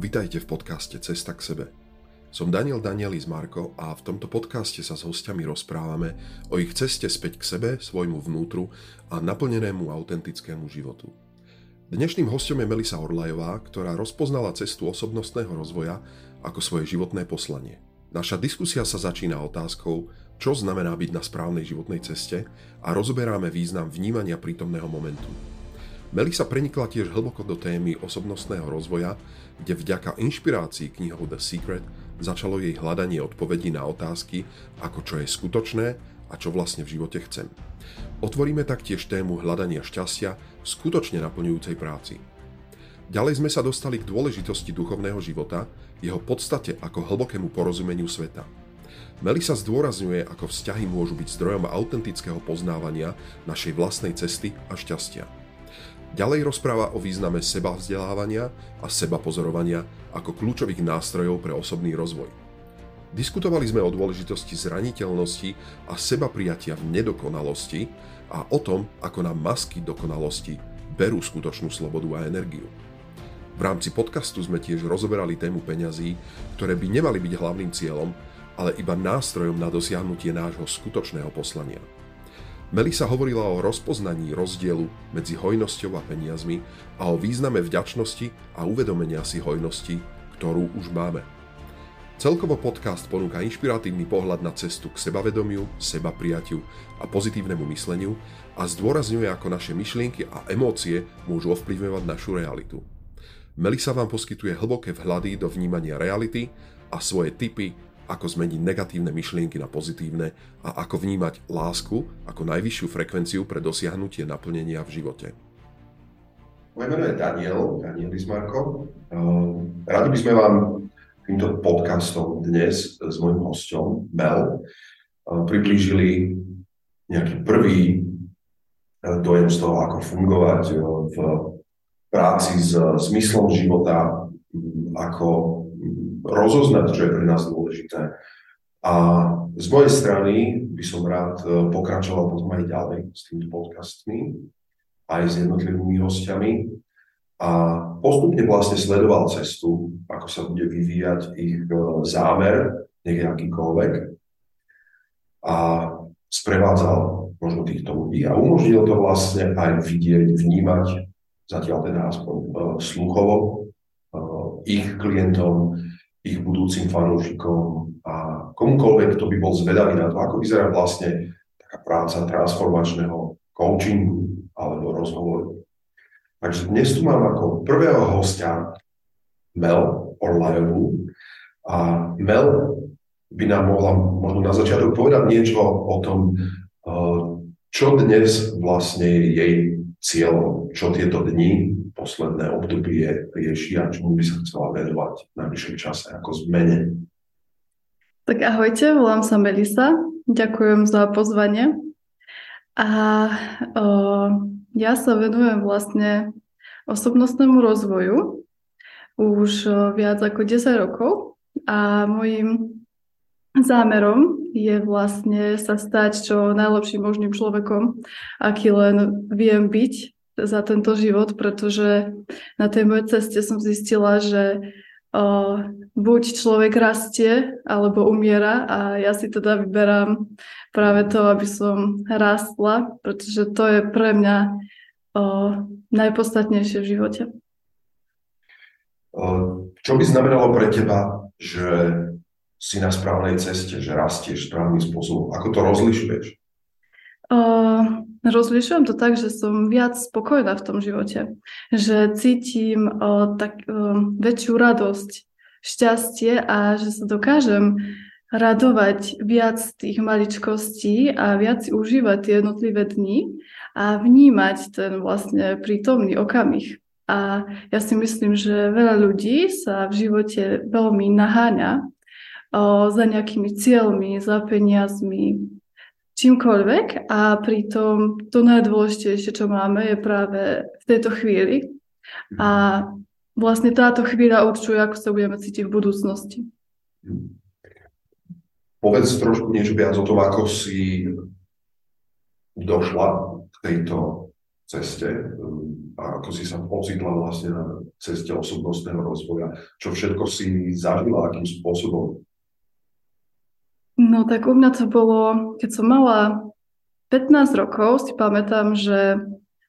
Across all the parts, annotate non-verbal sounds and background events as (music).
Vitajte v podcaste Cesta k sebe. Som Daniel Danielis Marko a v tomto podcaste sa s hostiami rozprávame o ich ceste späť k sebe, svojmu vnútru a naplnenému autentickému životu. Dnešným hostom je Melisa Orlajová, ktorá rozpoznala cestu osobnostného rozvoja ako svoje životné poslanie. Naša diskusia sa začína otázkou, čo znamená byť na správnej životnej ceste a rozoberáme význam vnímania prítomného momentu. Melisa prenikla tiež hlboko do témy osobnostného rozvoja, kde vďaka inšpirácii knihou The Secret začalo jej hľadanie odpovedí na otázky, ako čo je skutočné a čo vlastne v živote chcem. Otvoríme taktiež tému hľadania šťastia v skutočne naplňujúcej práci. Ďalej sme sa dostali k dôležitosti duchovného života, jeho podstate ako hlbokému porozumeniu sveta. Melisa zdôrazňuje, ako vzťahy môžu byť zdrojom autentického poznávania našej vlastnej cesty a šťastia. Ďalej rozpráva o význame seba vzdelávania a seba pozorovania ako kľúčových nástrojov pre osobný rozvoj. Diskutovali sme o dôležitosti zraniteľnosti a seba prijatia v nedokonalosti a o tom, ako nám masky dokonalosti berú skutočnú slobodu a energiu. V rámci podcastu sme tiež rozoberali tému peňazí, ktoré by nemali byť hlavným cieľom, ale iba nástrojom na dosiahnutie nášho skutočného poslania. Melisa hovorila o rozpoznaní rozdielu medzi hojnosťou a peniazmi a o význame vďačnosti a uvedomenia si hojnosti, ktorú už máme. Celkovo podcast ponúka inšpiratívny pohľad na cestu k sebavedomiu, seba prijatiu a pozitívnemu mysleniu a zdôrazňuje, ako naše myšlienky a emócie môžu ovplyvňovať našu realitu. Melisa vám poskytuje hlboké vhľady do vnímania reality a svoje tipy ako zmeniť negatívne myšlienky na pozitívne a ako vnímať lásku ako najvyššiu frekvenciu pre dosiahnutie naplnenia v živote. Moje meno je Daniel, Daniel Ismarko. Ehm, radi by sme vám týmto podcastom dnes s mojim hostom Mel ehm, priblížili nejaký prvý ehm, dojem z toho, ako fungovať v práci s zmyslom života, ako rozoznať, čo je pre nás dôležité. A z mojej strany by som rád e, pokračoval potom aj ďalej s týmito podcastmi, aj s jednotlivými hostiami a postupne vlastne sledoval cestu, ako sa bude vyvíjať ich e, zámer, nech akýkoľvek. A sprevádzal možno týchto ľudí a umožnil to vlastne aj vidieť, vnímať, zatiaľ teda aspoň uh, sluchovo, ich klientom, ich budúcim fanúšikom a komukoľvek, kto by bol zvedavý na to, ako vyzerá vlastne taká práca transformačného coachingu alebo rozhovoru. Takže dnes tu mám ako prvého hostia Mel Orlajovú a Mel by nám mohla možno na začiatok povedať niečo o tom, eh, čo dnes vlastne je jej cieľom, čo tieto dni posledné obdobie rieši a čomu by sa chcela venovať v najbližšom čase ako zmene. Tak ahojte, volám sa Melisa. Ďakujem za pozvanie. A o, ja sa venujem vlastne osobnostnému rozvoju už viac ako 10 rokov a môjim zámerom je vlastne sa stať čo najlepším možným človekom, aký len viem byť za tento život, pretože na tej mojej ceste som zistila, že o, buď človek rastie, alebo umiera a ja si teda vyberám práve to, aby som rastla, pretože to je pre mňa o, najpodstatnejšie v živote. Čo by znamenalo pre teba, že si na správnej ceste, že rastieš správnym spôsobom? Ako to rozlišuješ? Rozlišujem to tak, že som viac spokojná v tom živote. Že cítim uh, tak uh, väčšiu radosť, šťastie a že sa dokážem radovať viac tých maličkostí a viac užívať tie jednotlivé dni a vnímať ten vlastne prítomný okamih. A ja si myslím, že veľa ľudí sa v živote veľmi naháňa o, za nejakými cieľmi, za peniazmi, čímkoľvek a pritom to najdôležitejšie, čo máme, je práve v tejto chvíli. A vlastne táto chvíľa určuje, ako sa budeme cítiť v budúcnosti. Povedz trošku niečo viac o tom, ako si došla k tejto ceste a ako si sa ocitla vlastne na ceste osobnostného rozvoja? Čo všetko si zažila, akým spôsobom? No tak u mňa to bolo, keď som mala 15 rokov, si pamätám, že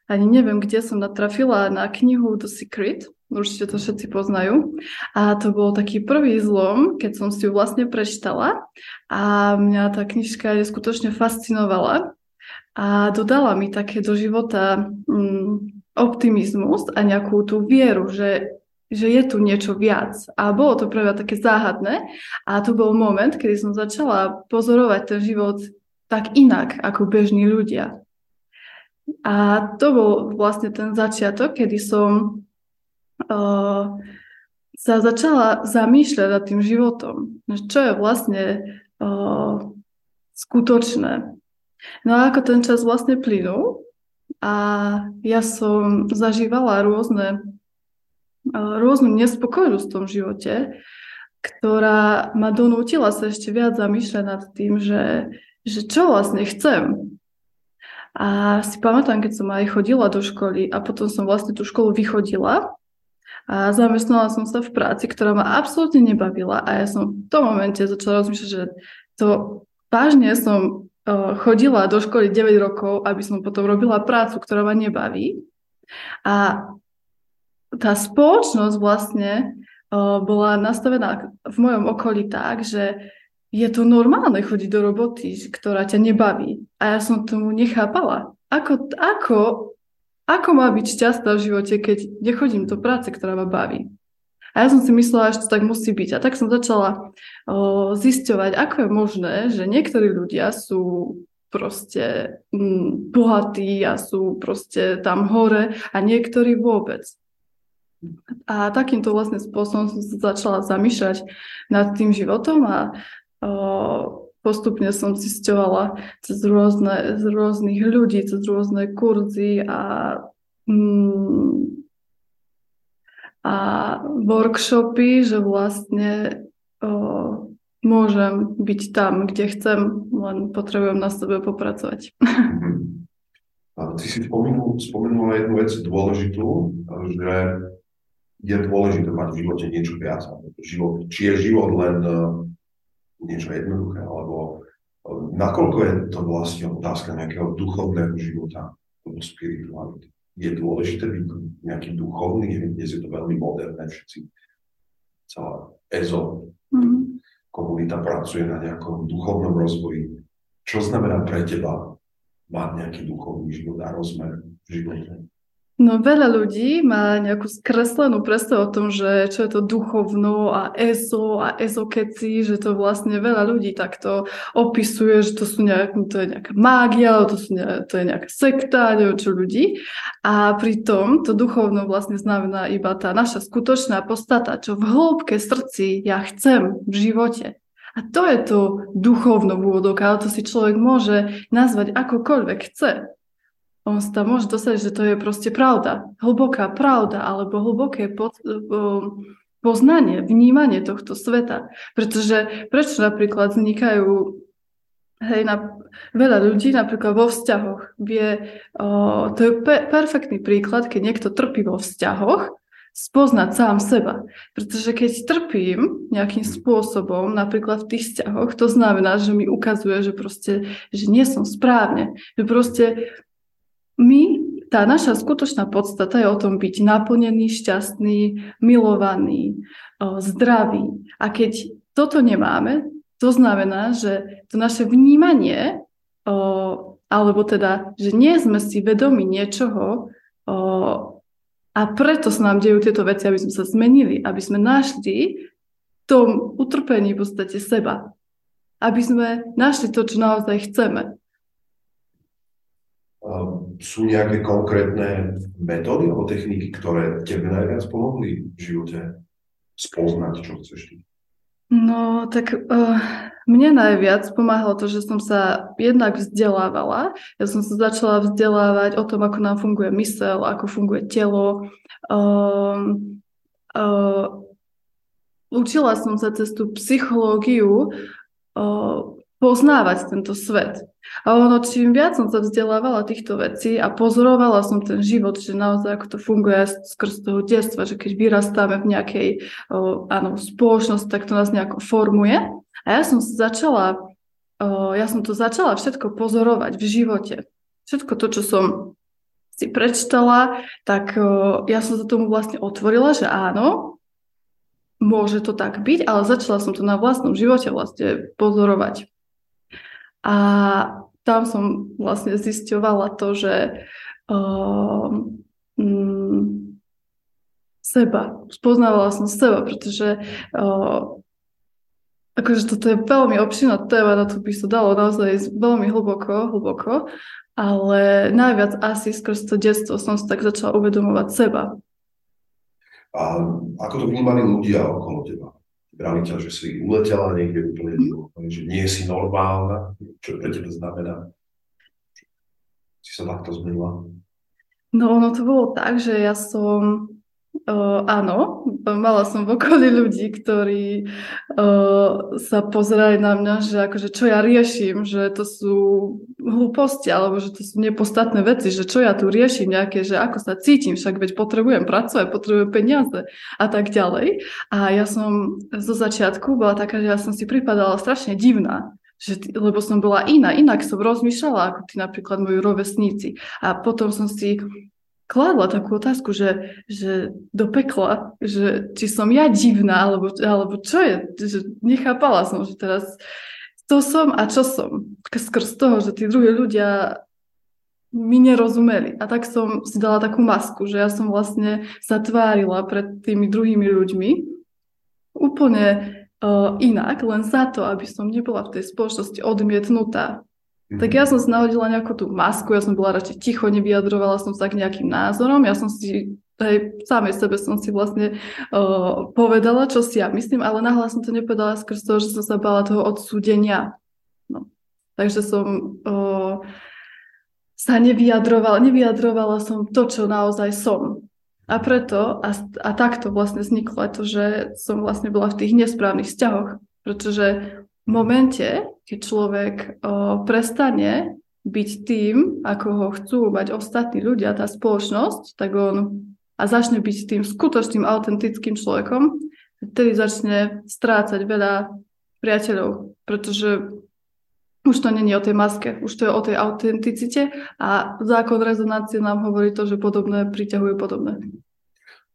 ani neviem, kde som natrafila na knihu The Secret, určite to všetci poznajú. A to bol taký prvý zlom, keď som si ju vlastne prečítala a mňa tá knižka neskutočne fascinovala a dodala mi také do života mm, optimizmus a nejakú tú vieru, že že je tu niečo viac. A bolo to pre mňa také záhadné a to bol moment, kedy som začala pozorovať ten život tak inak ako bežní ľudia. A to bol vlastne ten začiatok, kedy som uh, sa začala zamýšľať nad tým životom, čo je vlastne uh, skutočné. No a ako ten čas vlastne plynul a ja som zažívala rôzne rôznu nespokojnosť v tom živote, ktorá ma donútila sa ešte viac zamýšľať nad tým, že, že čo vlastne chcem. A si pamätám, keď som aj chodila do školy a potom som vlastne tú školu vychodila a zamestnala som sa v práci, ktorá ma absolútne nebavila a ja som v tom momente začala rozmýšľať, že to vážne som chodila do školy 9 rokov, aby som potom robila prácu, ktorá ma nebaví. A tá spoločnosť vlastne uh, bola nastavená v mojom okolí tak, že je to normálne chodiť do roboty, ktorá ťa nebaví. A ja som tomu nechápala. Ako, ako, ako má byť šťastná v živote, keď nechodím do práce, ktorá ma baví. A ja som si myslela, že to tak musí byť. A tak som začala o, zisťovať, ako je možné, že niektorí ľudia sú proste mm, bohatí a sú proste tam hore a niektorí vôbec. A takýmto vlastne spôsobom som sa začala zamýšľať nad tým životom a o, postupne som zisťovala cez rôzne, z rôznych ľudí, cez rôzne kurzy a, mm, a workshopy, že vlastne o, môžem byť tam, kde chcem, len potrebujem na sebe popracovať. Mhm. A ty si spomenul, spomenula jednu vec dôležitú, že je dôležité mať v živote niečo viac. Život, či je život len uh, niečo jednoduché, alebo uh, nakoľko je to vlastne otázka nejakého duchovného života, alebo spirituality. Je dôležité byť nejaký duchovný, dnes je to veľmi moderné, všetci, celá EZO, mm-hmm. komunita pracuje na nejakom duchovnom rozvoji. Čo znamená pre teba mať nejaký duchovný život a rozmer v živote? No veľa ľudí má nejakú skreslenú predstavu o tom, že čo je to duchovno a ESO a ezokeci, že to vlastne veľa ľudí takto opisuje, že to, sú nejak, to je nejaká mágia, to, sú nejak, to je nejaká sekta, neviem čo ľudí. A pritom to duchovno vlastne znamená iba tá naša skutočná postata, čo v hĺbke srdci ja chcem v živote. A to je to duchovno v úvodok, ale to si človek môže nazvať akokoľvek chce on sa tam môže dostať, že to je proste pravda, hlboká pravda alebo hlboké pod, poznanie, vnímanie tohto sveta. Pretože prečo napríklad vznikajú hej, na, veľa ľudí napríklad vo vzťahoch vie, o, to je pe- perfektný príklad, keď niekto trpí vo vzťahoch, spoznať sám seba. Pretože keď trpím nejakým spôsobom, napríklad v tých vzťahoch, to znamená, že mi ukazuje, že proste, že nie som správne. Že proste my, tá naša skutočná podstata je o tom byť naplnený, šťastný, milovaný, zdravý. A keď toto nemáme, to znamená, že to naše vnímanie, alebo teda, že nie sme si vedomi niečoho a preto sa nám dejú tieto veci, aby sme sa zmenili, aby sme našli v tom utrpení v podstate seba. Aby sme našli to, čo naozaj chceme. Ehm, sú nejaké konkrétne metódy alebo techniky, ktoré tebe najviac pomohli v živote spoznať, čo chceš ty? No, tak uh, mne najviac pomáhalo to, že som sa jednak vzdelávala. Ja som sa začala vzdelávať o tom, ako nám funguje mysel, ako funguje telo. Uh, uh, učila som sa cez tú psychológiu uh, poznávať tento svet. A ono, čím viac som sa vzdelávala týchto vecí a pozorovala som ten život, že naozaj ako to funguje skrz toho detstva, že keď vyrastáme v nejakej o, áno, spoločnosti, tak to nás nejako formuje. A ja som začala, o, ja som to začala všetko pozorovať v živote. Všetko to, čo som si prečítala, tak o, ja som sa tomu vlastne otvorila, že áno, môže to tak byť, ale začala som to na vlastnom živote vlastne pozorovať. A tam som vlastne zisťovala to, že um, seba, spoznávala som seba, pretože uh, akože toto je veľmi obširná téma, na to by sa dalo naozaj veľmi hlboko, hlboko, ale najviac asi skrz to detstvo som sa tak začala uvedomovať seba. A ako to vnímali ľudia okolo teba? Brali ťa, že si uletela niekde úplne že nie si normálna, čo pre teba znamená. Si sa takto zmenila? No ono to bolo tak, že ja som Áno, mala som v okolí ľudí, ktorí uh, sa pozerali na mňa, že akože čo ja riešim, že to sú hlúposti, alebo že to sú nepostatné veci, že čo ja tu riešim nejaké, že ako sa cítim, však veď potrebujem pracovať, potrebujem peniaze a tak ďalej. A ja som zo začiatku bola taká, že ja som si pripadala strašne divná, že, lebo som bola iná, inak som rozmýšľala ako tí napríklad moji rovesníci. A potom som si kladla takú otázku, že, že do pekla, že či som ja divná, alebo, alebo čo je, že nechápala som, že teraz to som a čo som. Skrz toho, že tí druhí ľudia mi nerozumeli. A tak som si dala takú masku, že ja som vlastne sa tvárila pred tými druhými ľuďmi úplne uh, inak, len za to, aby som nebola v tej spoločnosti odmietnutá. Tak ja som si nahodila nejakú tú masku, ja som bola radšej ticho, nevyjadrovala som sa k nejakým názorom, ja som si aj samej sebe som si vlastne uh, povedala, čo si ja myslím, ale nahlas som to nepovedala skrz toho, že som sa bala toho odsúdenia. No. Takže som uh, sa nevyjadrovala, nevyjadrovala som to, čo naozaj som. A preto, a, a takto vlastne vzniklo to, že som vlastne bola v tých nesprávnych vzťahoch, pretože momente, keď človek o, prestane byť tým, ako ho chcú mať ostatní ľudia, tá spoločnosť, tak on a začne byť tým skutočným autentickým človekom, vtedy začne strácať veľa priateľov, pretože už to není o tej maske, už to je o tej autenticite a zákon rezonancie nám hovorí to, že podobné priťahuje podobné.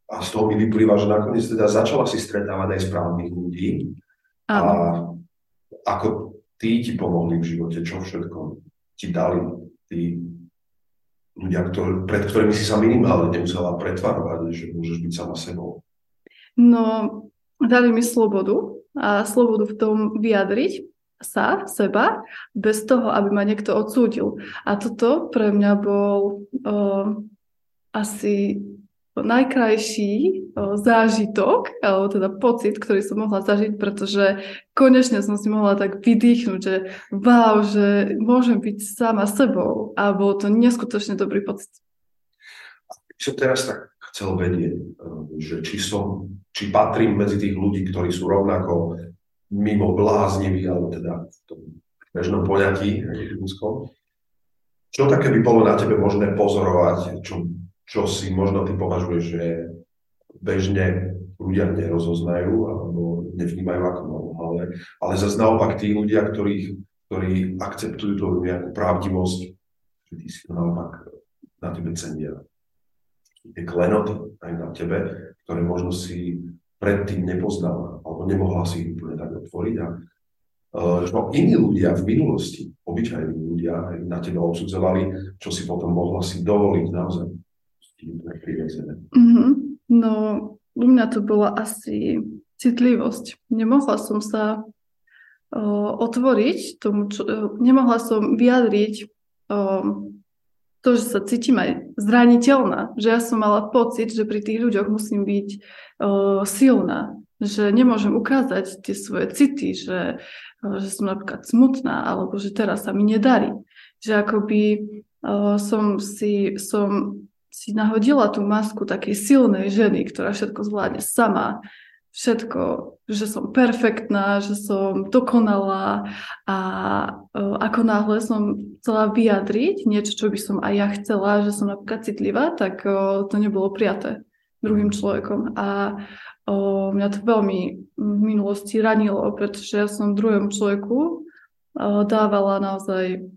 A z toho mi vyplýva, že nakoniec teda začala si stretávať aj správnych ľudí. Áno. A ako tí ti pomohli v živote, čo všetko ti dali tí ľudia, ktorý, pred ktorými si sa minimálne nemusela pretvarovať, že môžeš byť sama sebou? No, dali mi slobodu a slobodu v tom vyjadriť sa, seba, bez toho, aby ma niekto odsúdil. A toto pre mňa bol uh, asi najkrajší zážitok, alebo teda pocit, ktorý som mohla zažiť, pretože konečne som si mohla tak vydýchnuť, že wow, že môžem byť sama sebou a bol to neskutočne dobrý pocit. Čo teraz tak chcel vedieť, že či som, či patrím medzi tých ľudí, ktorí sú rovnako mimo blázniví, alebo teda v tom bežnom poňatí, čo také by bolo na tebe možné pozorovať, čo čo si možno ty považuješ, že bežne ľudia nerozoznajú alebo nevnímajú ako normálne, ale zase naopak tí ľudia, ktorí, ktorí akceptujú tú nejakú pravdivosť, že ty si to naopak na tebe cenia. Tie klenoty aj na tebe, ktoré možno si predtým nepoznala alebo nemohla si úplne tak otvoriť a uh, iní ľudia v minulosti, obyčajní ľudia na teba odsudzovali, čo si potom mohla si dovoliť naozaj Mm-hmm. No, u mňa to bola asi citlivosť. Nemohla som sa o, otvoriť tomu, čo, nemohla som vyjadriť o, to, že sa cítim aj zraniteľná. Že ja som mala pocit, že pri tých ľuďoch musím byť o, silná. Že nemôžem ukázať tie svoje city, že, o, že som napríklad smutná, alebo že teraz sa mi nedarí. Že akoby o, som si, som si nahodila tú masku takej silnej ženy, ktorá všetko zvládne sama, všetko, že som perfektná, že som dokonalá a uh, ako náhle som chcela vyjadriť niečo, čo by som aj ja chcela, že som napríklad citlivá, tak uh, to nebolo prijaté druhým človekom. A mňa to veľmi v minulosti ranilo, pretože ja som druhému človeku uh, dávala naozaj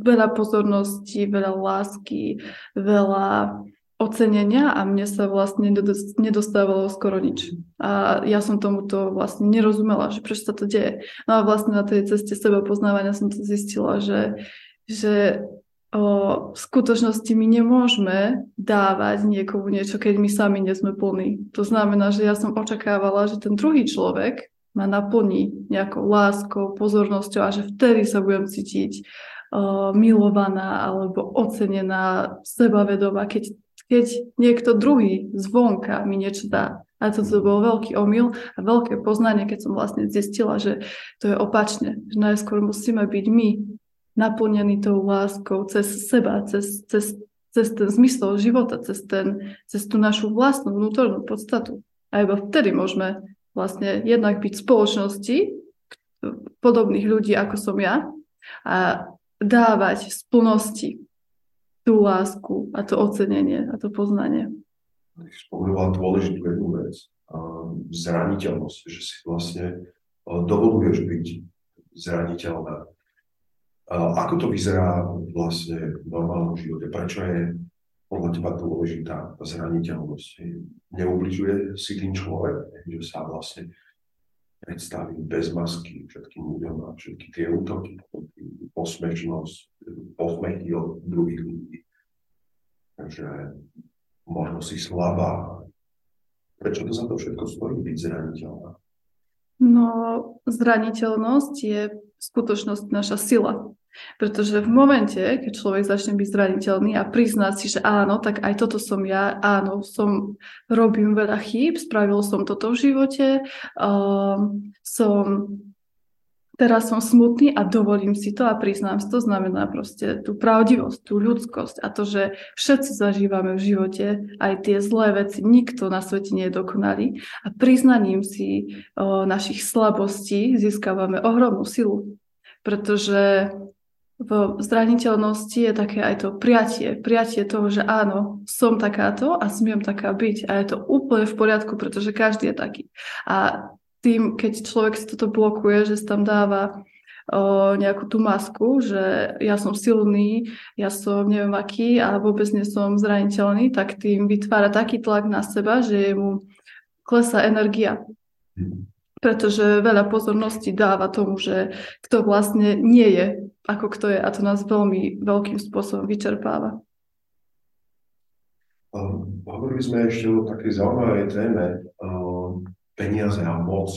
veľa pozornosti, veľa lásky, veľa ocenenia a mne sa vlastne nedostávalo skoro nič. A ja som tomuto vlastne nerozumela, že prečo sa to deje. No a vlastne na tej ceste seba poznávania som to zistila, že, že o, v skutočnosti my nemôžeme dávať niekomu niečo, keď my sami nie sme plní. To znamená, že ja som očakávala, že ten druhý človek ma naplní nejakou láskou, pozornosťou a že vtedy sa budem cítiť milovaná alebo ocenená, sebavedomá, keď keď niekto druhý zvonka mi niečo dá. A toto bol veľký omyl a veľké poznanie, keď som vlastne zistila, že to je opačne. Že najskôr musíme byť my naplnení tou láskou cez seba, cez, cez, cez ten zmysel života, cez, ten, cez tú našu vlastnú vnútornú podstatu. A iba vtedy môžeme vlastne jednak byť v spoločnosti podobných ľudí, ako som ja, a dávať z plnosti tú lásku a to ocenenie a to poznanie. Spomenula dôležitú jednu vec, zraniteľnosť, že si vlastne dovoluješ byť zraniteľná. Ako to vyzerá vlastne v normálnom živote? Prečo je podľa teba dôležitá zraniteľnosť? Neubližuje si tým človek, že sa vlastne predstaví bez masky všetkým ľuďom a všetky tie útoky, posmešnosť, posmechy od druhých ľudí. Takže možno si slabá. Prečo to za to všetko stojí byť zraniteľná? No, zraniteľnosť je skutočnosť naša sila. Pretože v momente, keď človek začne byť zraniteľný a priznať si, že áno, tak aj toto som ja, áno, som, robím veľa chýb, spravil som toto v živote, um, som teraz som smutný a dovolím si to a priznám si to, znamená proste tú pravdivosť, tú ľudskosť a to, že všetci zažívame v živote aj tie zlé veci, nikto na svete nie je dokonalý a priznaním si o, našich slabostí získavame ohromnú silu, pretože v zraniteľnosti je také aj to prijatie. Prijatie toho, že áno, som takáto a smiem taká byť. A je to úplne v poriadku, pretože každý je taký. A tým, keď človek si toto blokuje, že si tam dáva o, nejakú tú masku, že ja som silný, ja som neviem aký a vôbec nie som zraniteľný, tak tým vytvára taký tlak na seba, že mu klesá energia. Pretože veľa pozornosti dáva tomu, že kto vlastne nie je ako kto je a to nás veľmi veľkým spôsobom vyčerpáva. Um, hovorili sme ešte o takej zaujímavej téme um, peniaze a moc,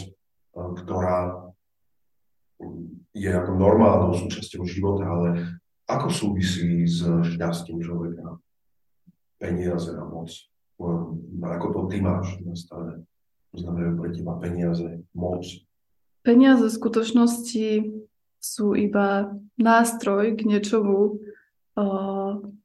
um, ktorá je ako normálnou súčasťou života, ale ako súvisí s šťastím človeka peniaze a moc? Um, ako to ty máš nastavené? Znamená pre teba peniaze, moc? Peniaze v skutočnosti sú iba nástroj k niečomu,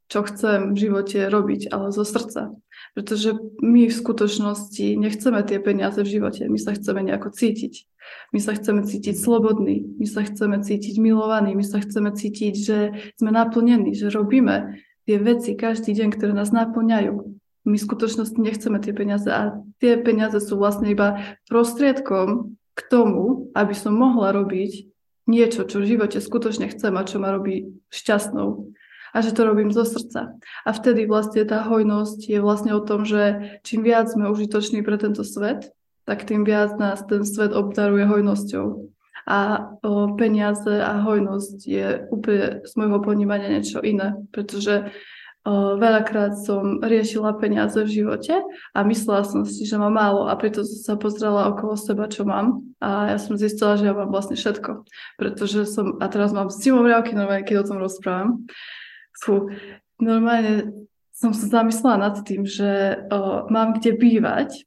čo chcem v živote robiť, ale zo srdca. Pretože my v skutočnosti nechceme tie peniaze v živote, my sa chceme nejako cítiť. My sa chceme cítiť slobodní, my sa chceme cítiť milovaní, my sa chceme cítiť, že sme naplnení, že robíme tie veci každý deň, ktoré nás naplňajú. My v skutočnosti nechceme tie peniaze a tie peniaze sú vlastne iba prostriedkom k tomu, aby som mohla robiť niečo, čo v živote skutočne chcem a čo ma robí šťastnou a že to robím zo srdca. A vtedy vlastne tá hojnosť je vlastne o tom, že čím viac sme užitoční pre tento svet, tak tým viac nás ten svet obdaruje hojnosťou. A o, peniaze a hojnosť je úplne z môjho ponímania niečo iné, pretože Veľakrát som riešila peniaze v živote a myslela som si, že mám málo a preto som sa pozrela okolo seba, čo mám a ja som zistila, že ja mám vlastne všetko. Pretože som, a teraz mám riavky normálne, keď o tom rozprávam. Fú, normálne som sa zamyslela nad tým, že o, mám kde bývať,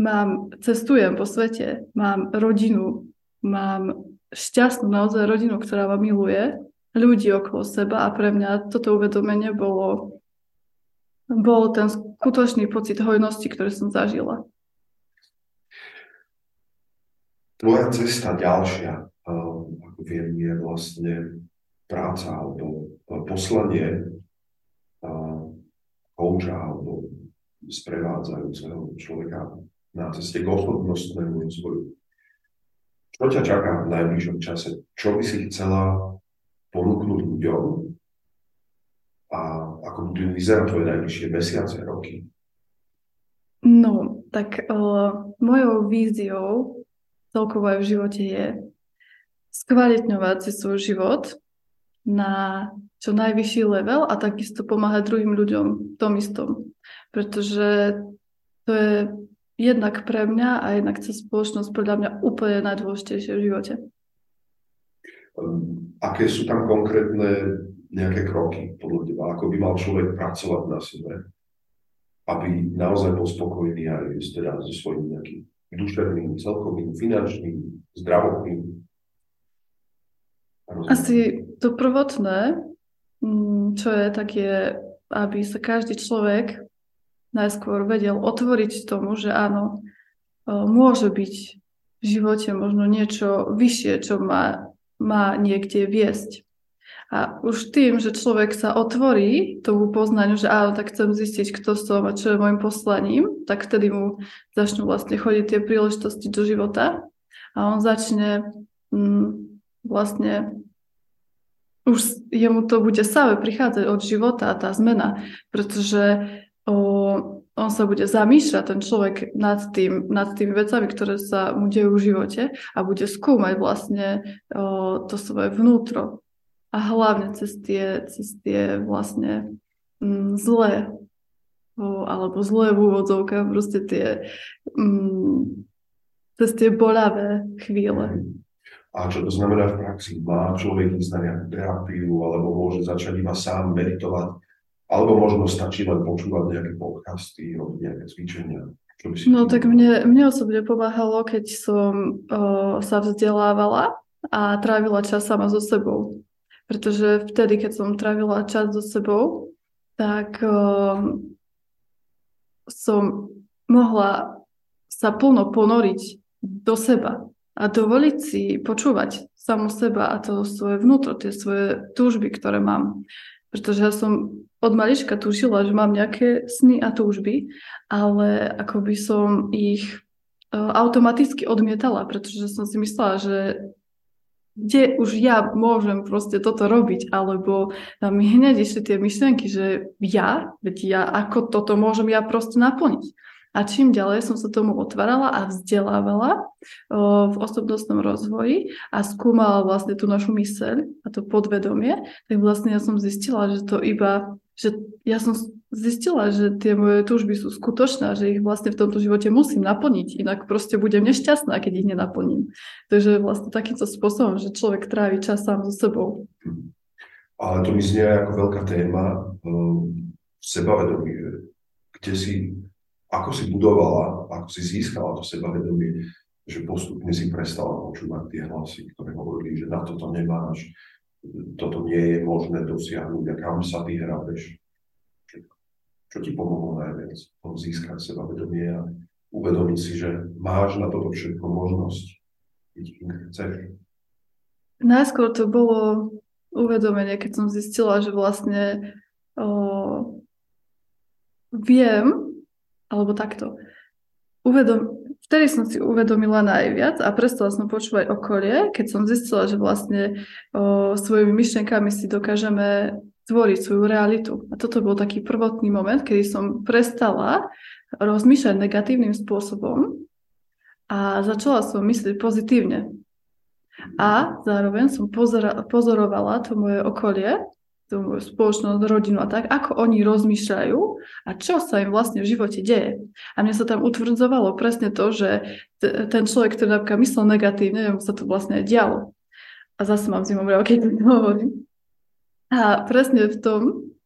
mám, cestujem po svete, mám rodinu, mám šťastnú naozaj rodinu, ktorá ma miluje ľudí okolo seba a pre mňa toto uvedomenie bolo bol ten skutočný pocit hojnosti, ktorý som zažila. Tvoja cesta ďalšia, ako viem, je vlastne práca alebo poslanie kouča alebo sprevádzajúceho človeka na ceste k osobnostnému rozvoju. Čo ťa čaká v najbližšom čase? Čo by si chcela ponúknuť ľuďom a ako budú vyzerať tvoje najbližšie mesiace, roky? No, tak uh, mojou víziou celkovo aj v živote je skvalitňovať si svoj život na čo najvyšší level a takisto pomáhať druhým ľuďom v tom istom. Pretože to je jednak pre mňa a jednak cez spoločnosť podľa mňa úplne najdôležitejšie v živote. Aké sú tam konkrétne nejaké kroky podľa teba? Ako by mal človek pracovať na sebe, aby naozaj bol spokojný aj teda so svojím nejakým duševným, celkovým, finančným, zdravotným. Asi to prvotné, mm, čo je, tak je, aby sa každý človek najskôr vedel otvoriť tomu, že áno, môže byť v živote možno niečo vyššie, čo má, má niekde viesť. A už tým, že človek sa otvorí tomu poznaniu, že áno, tak chcem zistiť, kto som a čo je môjim poslaním, tak vtedy mu začnú vlastne chodiť tie príležitosti do života a on začne mm, vlastne už jemu to bude same prichádzať od života a tá zmena, pretože o, on sa bude zamýšľať, ten človek, nad, tým, nad tými vecami, ktoré sa mu dejú v živote a bude skúmať vlastne o, to svoje vnútro, a hlavne cez tie, cez tie vlastne mm, zlé alebo zlé v úvodzovkách, proste tie mm, cez tie bolavé chvíle. A čo to znamená v praxi? Má človek ísť na nejakú terapiu, alebo môže začať iba sám meditovať, alebo možno stačí len počúvať nejaké podcasty, robiť nejaké cvičenia? Čo by si no tak mne, mne osobne pomáhalo, keď som o, sa vzdelávala a trávila čas sama so sebou. Pretože vtedy, keď som trávila čas so sebou, tak uh, som mohla sa plno ponoriť do seba a dovoliť si počúvať samu seba a to svoje vnútro, tie svoje túžby, ktoré mám. Pretože ja som od malička tušila, že mám nejaké sny a túžby, ale ako by som ich uh, automaticky odmietala, pretože som si myslela, že kde už ja môžem proste toto robiť, alebo tam mi hneď išli tie myšlienky, že ja, veď ja, ako toto môžem ja proste naplniť. A čím ďalej som sa tomu otvárala a vzdelávala v osobnostnom rozvoji a skúmala vlastne tú našu myseľ a to podvedomie, tak vlastne ja som zistila, že to iba, že ja som zistila, že tie moje túžby sú skutočné, že ich vlastne v tomto živote musím naplniť, inak proste budem nešťastná, keď ich nenaplním. Takže vlastne takýmto spôsobom, že človek trávi čas sám so sebou. Ale to mi znie ako veľká téma um, sebavedomie, kde si ako si budovala, ako si získala to sebavedomie, že postupne si prestala počúvať tie hlasy, ktoré hovorili, že na toto nemáš, toto nie je možné dosiahnuť a kam sa ty hrabeš. Čo ti pomohlo najviac? Tom získať sebavedomie a uvedomiť si, že máš na toto všetko možnosť, keď chceš. Najskôr to bolo uvedomenie, keď som zistila, že vlastne o, viem, alebo takto. Uvedom, vtedy som si uvedomila najviac a prestala som počúvať okolie, keď som zistila, že vlastne o, svojimi myšlenkami si dokážeme tvoriť svoju realitu. A toto bol taký prvotný moment, kedy som prestala rozmýšľať negatívnym spôsobom a začala som myslieť pozitívne. A zároveň som pozorovala to moje okolie tú spoločnosť, rodinu a tak, ako oni rozmýšľajú a čo sa im vlastne v živote deje. A mne sa tam utvrdzovalo presne to, že t- ten človek, ktorý napríklad myslel negatívne, mu sa to vlastne dialo. A zase mám zimomriav, keď to hovorím. A presne v tom,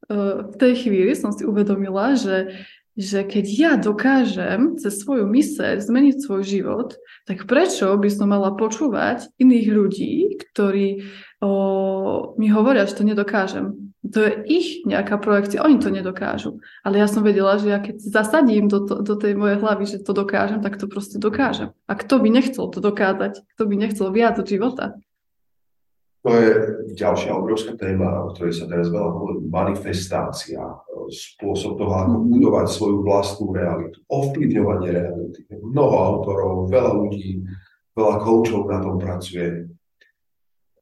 e, v tej chvíli som si uvedomila, že, že keď ja dokážem cez svoju myseľ zmeniť svoj život, tak prečo by som mala počúvať iných ľudí, ktorí o, mi hovoria, že to nedokážem. To je ich nejaká projekcia, oni to nedokážu. Ale ja som vedela, že ja keď zasadím do, to, do tej mojej hlavy, že to dokážem, tak to proste dokážem. A kto by nechcel to dokázať? Kto by nechcel viac od života? To je ďalšia obrovská téma, o ktorej sa teraz veľa hovorí. Manifestácia, spôsob toho, ako mhm. budovať svoju vlastnú realitu, ovplyvňovanie reality. Mnoho autorov, veľa ľudí, veľa koučov na tom pracuje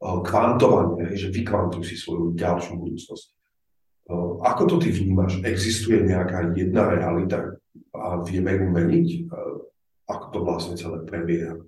kvantovanie, že vykvantuj si svoju ďalšiu budúcnosť. Ako to ty vnímaš? Existuje nejaká jedna realita a vieme ju meniť? Ako to vlastne celé prebieha?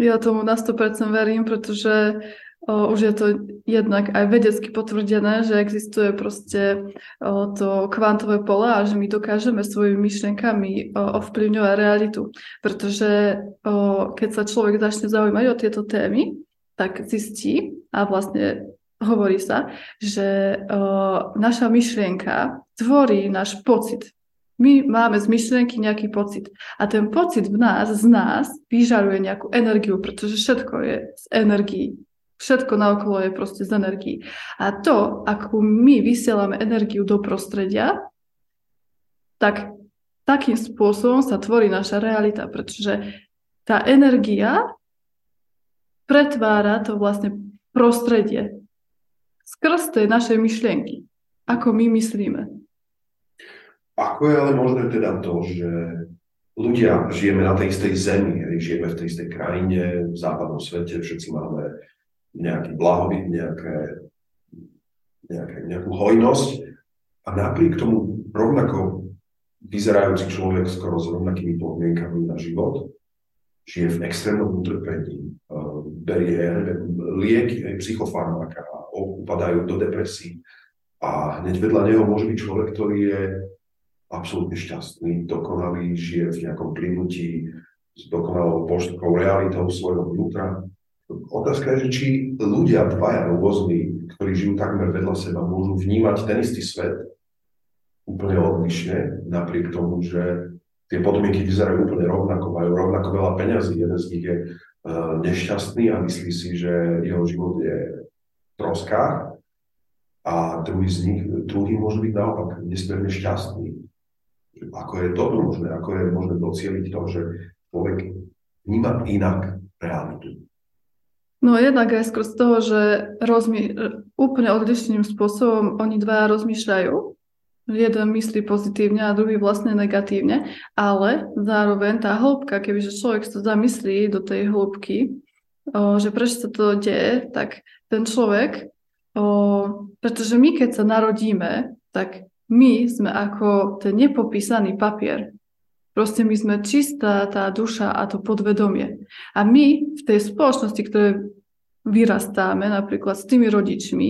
Ja tomu na 100% verím, pretože o, už je to jednak aj vedecky potvrdené, že existuje proste o, to kvantové pole a že my dokážeme svojimi myšlenkami o, ovplyvňovať realitu. Pretože o, keď sa človek začne zaujímať o tieto témy, tak zistí a vlastne hovorí sa, že uh, naša myšlienka tvorí náš pocit. My máme z myšlienky nejaký pocit. A ten pocit v nás, z nás, vyžaruje nejakú energiu, pretože všetko je z energií. Všetko naokolo je proste z energií. A to, ako my vysielame energiu do prostredia, tak takým spôsobom sa tvorí naša realita, pretože tá energia pretvára to vlastne prostredie skrz tej našej myšlienky, ako my myslíme. Ako je ale možné teda to, že ľudia žijeme na tej istej zemi, žijeme v tej istej krajine, v západnom svete, všetci máme nejaký blahobyt, nejaké, nejaké, nejakú hojnosť a napriek tomu rovnako vyzerajúci človek skoro s rovnakými podmienkami na život žije v extrémnom utrpení, berie ja neviem, lieky, aj psychofarmaka, upadajú do depresí. A hneď vedľa neho môže byť človek, ktorý je absolútne šťastný, dokonalý, žije v nejakom plynutí s dokonalou poštkou realitou svojho vnútra. Otázka je, že či ľudia dvaja rôzni, ktorí žijú takmer vedľa seba, môžu vnímať ten istý svet úplne odlišne, napriek tomu, že tie podmienky vyzerajú úplne rovnako, majú rovnako veľa peňazí. Jeden z nich je uh, nešťastný a myslí si, že jeho život je v troskách a druhý z nich, druhý môže byť naopak nesmierne šťastný. Ako je to možné? Ako je možné docieliť to, že človek vníma inak realitu? No jednak aj skôr z toho, že rozmi- úplne odlišným spôsobom oni dva rozmýšľajú jeden myslí pozitívne a druhý vlastne negatívne, ale zároveň tá hĺbka, kebyže človek sa zamyslí do tej hĺbky, o, že prečo sa to deje, tak ten človek, o, pretože my keď sa narodíme, tak my sme ako ten nepopísaný papier. Proste my sme čistá tá duša a to podvedomie. A my v tej spoločnosti, ktoré vyrastáme, napríklad s tými rodičmi,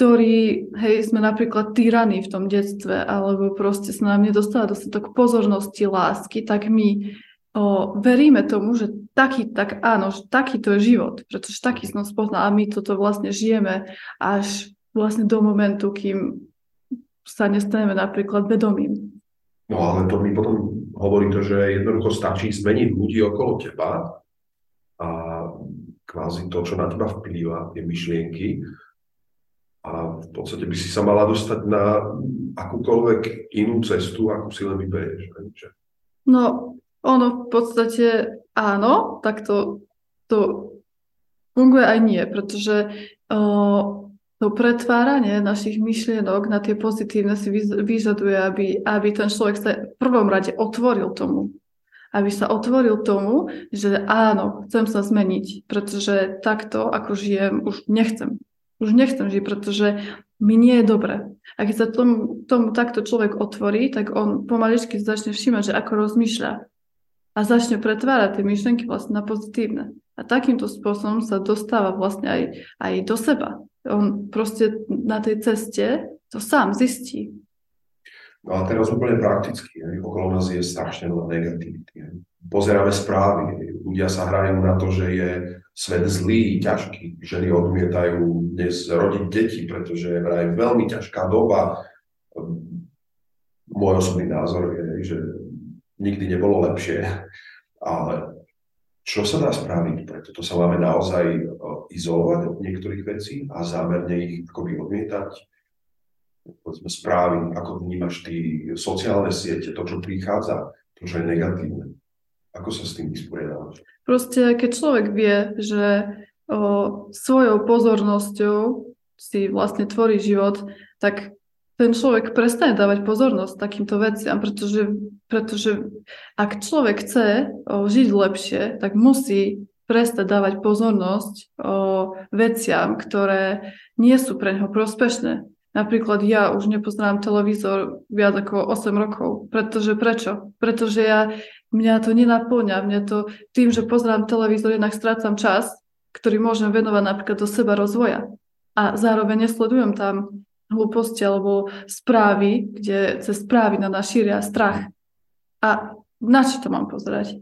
ktorí, hej, sme napríklad týraní v tom detstve, alebo proste sa nám nedostáva dostatok pozornosti, lásky, tak my o, veríme tomu, že taký, tak áno, že taký to je život, pretože taký som spoznal a my toto vlastne žijeme až vlastne do momentu, kým sa nestaneme napríklad vedomým. No ale to mi potom hovorí to, že jednoducho stačí zmeniť ľudí okolo teba a kvázi to, čo na teba vplýva, tie myšlienky, a v podstate by si sa mala dostať na akúkoľvek inú cestu, akú si len vyberieš. No, ono v podstate áno, tak to, to funguje aj nie, pretože uh, to pretváranie našich myšlienok na tie pozitívne si vyžaduje, aby, aby ten človek sa v prvom rade otvoril tomu. Aby sa otvoril tomu, že áno, chcem sa zmeniť, pretože takto, ako žijem, už nechcem už nechcem žiť, pretože mi nie je dobre. A keď sa tomu, tomu takto človek otvorí, tak on pomaličky začne všímať, že ako rozmýšľa a začne pretvárať tie myšlenky vlastne na pozitívne. A takýmto spôsobom sa dostáva vlastne aj, aj do seba. On proste na tej ceste to sám zistí. No a teraz úplne prakticky. Okolo nás je strašne veľa negativity. Pozeráme správy. Ľudia sa hrajú na to, že je svet zlý, ťažký. Ženy odmietajú dnes rodiť deti, pretože je vraj veľmi ťažká doba. Môj osobný názor je, že nikdy nebolo lepšie. Ale čo sa dá spraviť? Preto to sa máme naozaj izolovať od niektorých vecí a zámerne ich akoby odmietať. Povedzme, správy, ako vnímaš ty sociálne siete, to, čo prichádza, to, čo je negatívne. Ako sa s tým vysporiadávaš? Proste, keď človek vie, že o, svojou pozornosťou si vlastne tvorí život, tak ten človek prestane dávať pozornosť takýmto veciam, pretože, pretože ak človek chce o, žiť lepšie, tak musí prestať dávať pozornosť o veciam, ktoré nie sú pre neho prospešné. Napríklad ja už nepozerám televízor viac ako 8 rokov. Pretože prečo? Pretože ja, mňa to nenaplňa. Mňa to tým, že pozerám televízor, jednak strácam čas, ktorý môžem venovať napríklad do seba rozvoja. A zároveň nesledujem tam hlúposti alebo správy, kde cez správy na nás šíria strach. A na čo to mám pozerať?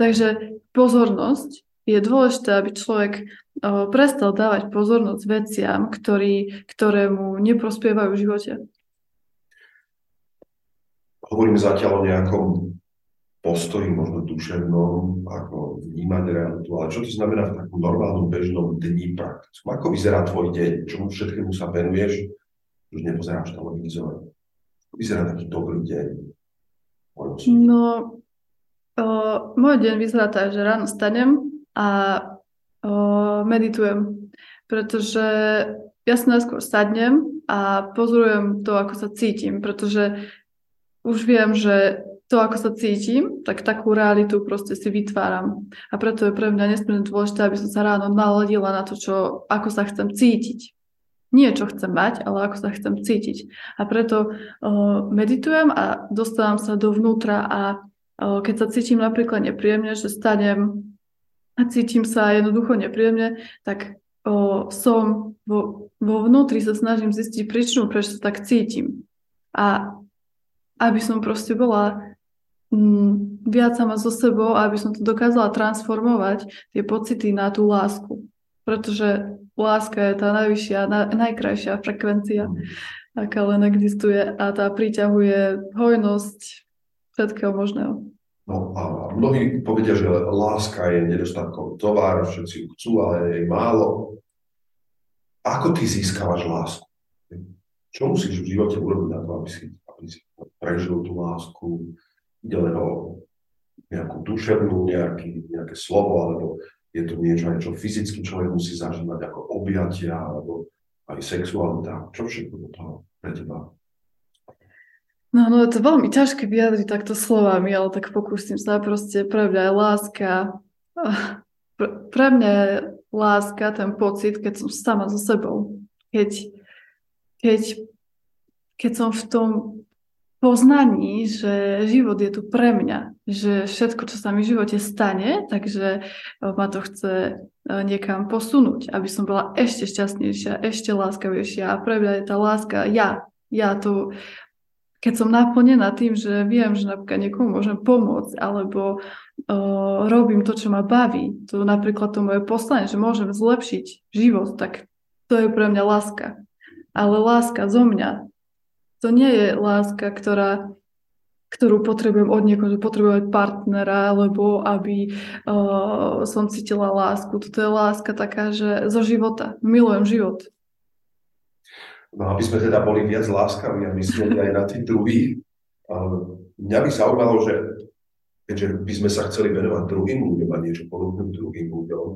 Takže pozornosť je dôležité, aby človek prestal dávať pozornosť veciam, ktorý, ktoré mu neprospievajú v živote. Hovoríme zatiaľ o nejakom postoji, možno duševnom, ako vnímať realitu, ale čo to znamená v takom normálnom bežnom dni praktickom? Ako vyzerá tvoj deň? Čomu všetkému sa venuješ? Už nepozeráš televízor. Vyzerá taký dobrý deň? No, o, môj deň vyzerá tak, že ráno stanem, a o, meditujem, pretože ja si najskôr sadnem a pozorujem to, ako sa cítim, pretože už viem, že to, ako sa cítim, tak takú realitu proste si vytváram. A preto je pre mňa nesmierne dôležité, aby som sa ráno naladila na to, čo, ako sa chcem cítiť. Nie čo chcem mať, ale ako sa chcem cítiť. A preto uh, meditujem a dostávam sa dovnútra a uh, keď sa cítim napríklad nepríjemne, že stanem a cítim sa jednoducho nepríjemne, tak o, som vo, vo vnútri sa snažím zistiť príčinu, prečo sa tak cítim. A aby som proste bola m, mm, viac sama so sebou aby som to dokázala transformovať, tie pocity na tú lásku. Pretože láska je tá najvyššia, na, najkrajšia frekvencia, aká len existuje a tá priťahuje hojnosť všetkého možného. No a mnohí povedia, že láska je nedostatkový tovar, všetci ju chcú, ale je jej málo. Ako ty získavaš lásku? Čo musíš v živote urobiť na to, aby si, aby si prežil tú lásku? Ide len o nejakú duševnú, nejaký, nejaké slovo, alebo je to niečo čo fyzicky človek musí zažívať ako objatia, alebo aj sexualita. Čo všetko toho pre teba No, no je to veľmi ťažké vyjadriť takto slovami, ale tak pokúsim sa proste pre mňa je láska. (laughs) Pre, mňa je láska ten pocit, keď som sama so sebou. Keď, keď, keď som v tom poznaní, že život je tu pre mňa, že všetko, čo sa mi v živote stane, takže ma to chce e, niekam posunúť, aby som bola ešte šťastnejšia, ešte láskavejšia a pre mňa je tá láska ja. Ja to keď som naplnená tým, že viem, že napríklad niekomu môžem pomôcť, alebo uh, robím to, čo ma baví, to napríklad to moje poslanie, že môžem zlepšiť život, tak to je pre mňa láska. Ale láska zo mňa, to nie je láska, ktorá ktorú potrebujem od niekoho, že potrebujem partnera, alebo aby uh, som cítila lásku. Toto je láska taká, že zo života. Milujem život. No aby sme teda boli viac láskaví a mysleli aj na tých druhých. Mňa by zaujímalo, že keďže by sme sa chceli venovať druhým ľuďom a niečo ponúknuť druhým ľuďom,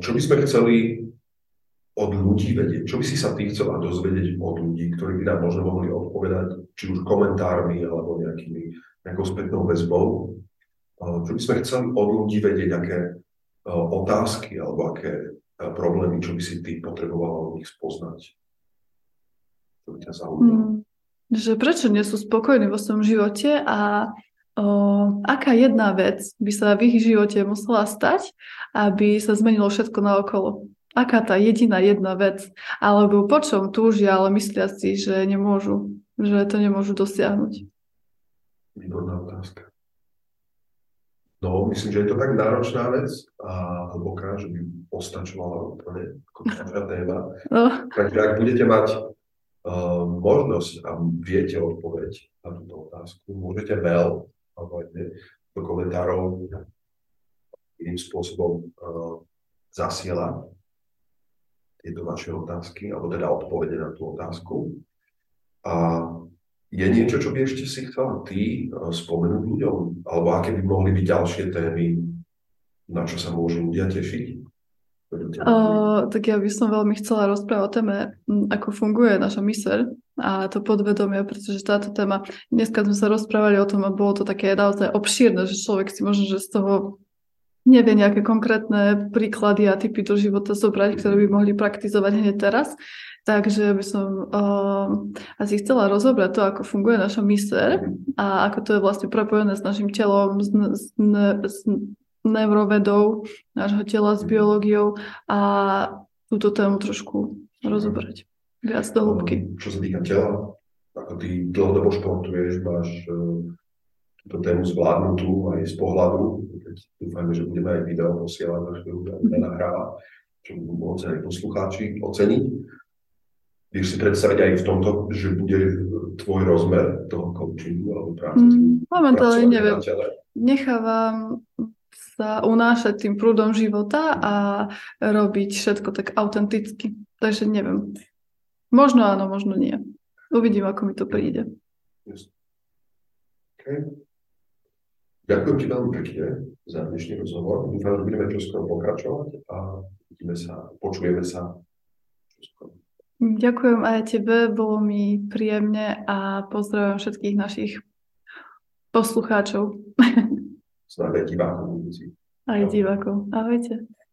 čo by sme chceli od ľudí vedieť? Čo by si sa ty chcela dozvedieť od ľudí, ktorí by nám možno mohli odpovedať, či už komentármi alebo nejakými, nejakou spätnou väzbou? Čo by sme chceli od ľudí vedieť, aké otázky alebo aké problémy, čo by si ty potrebovala od nich spoznať? To ťa Hmm, že prečo nie sú spokojní vo svojom živote a o, aká jedna vec by sa v ich živote musela stať, aby sa zmenilo všetko naokolo? Aká tá jediná jedna vec? Alebo po čom túžia, ale myslia si, že nemôžu, že to nemôžu dosiahnuť? Výborná otázka. No, myslím, že je to tak náročná vec a hlboká, že by postačovala úplne ako téma. No. Takže ak budete mať možnosť a viete odpoveď na túto otázku, môžete mail alebo aj do komentárov iným spôsobom uh, zasielať. tieto vaše otázky, alebo teda odpovede na tú otázku. A je niečo, čo by ešte si chcel ty eh, spomenúť ľuďom? Alebo aké by mohli byť ďalšie témy, na čo sa môžu ľudia tešiť? Uh, tak ja by som veľmi chcela rozprávať o téme, ako funguje naša myseľ a to podvedomie, pretože táto téma, dneska sme sa rozprávali o tom a bolo to také naozaj obšírne, že človek si možno, že z toho nevie nejaké konkrétne príklady a typy do života zobrať, ktoré by mohli praktizovať hneď teraz. Takže by som uh, asi chcela rozobrať to, ako funguje naša myseľ a ako to je vlastne prepojené s našim telom, s, s, s neurovedou nášho tela, s biológiou a túto tému trošku rozobrať viac do hĺbky. Čo sa týka tela, ako ty dlhodobo športuješ, máš uh, túto tému zvládnutú aj z pohľadu, dúfajme, že budeme aj video posielať na chvíľu, nahráva, čo budú môcť aj poslucháči oceniť. Vieš si predstaviť aj v tomto, že bude tvoj rozmer toho coachingu alebo práce? Mm, momentálne neviem. Nechávam sa unášať tým prúdom života a robiť všetko tak autenticky. Takže neviem. Možno áno, možno nie. Uvidím, ako mi to príde. Okay. Ďakujem ti veľmi pekne za dnešný rozhovor. Dúfam, že budeme čoskoro pokračovať a vidíme sa, počujeme sa čoskoro. Ďakujem aj tebe, bolo mi príjemne a pozdravujem všetkých našich poslucháčov. (laughs) Aj divákov. Aj divákov. Ahojte.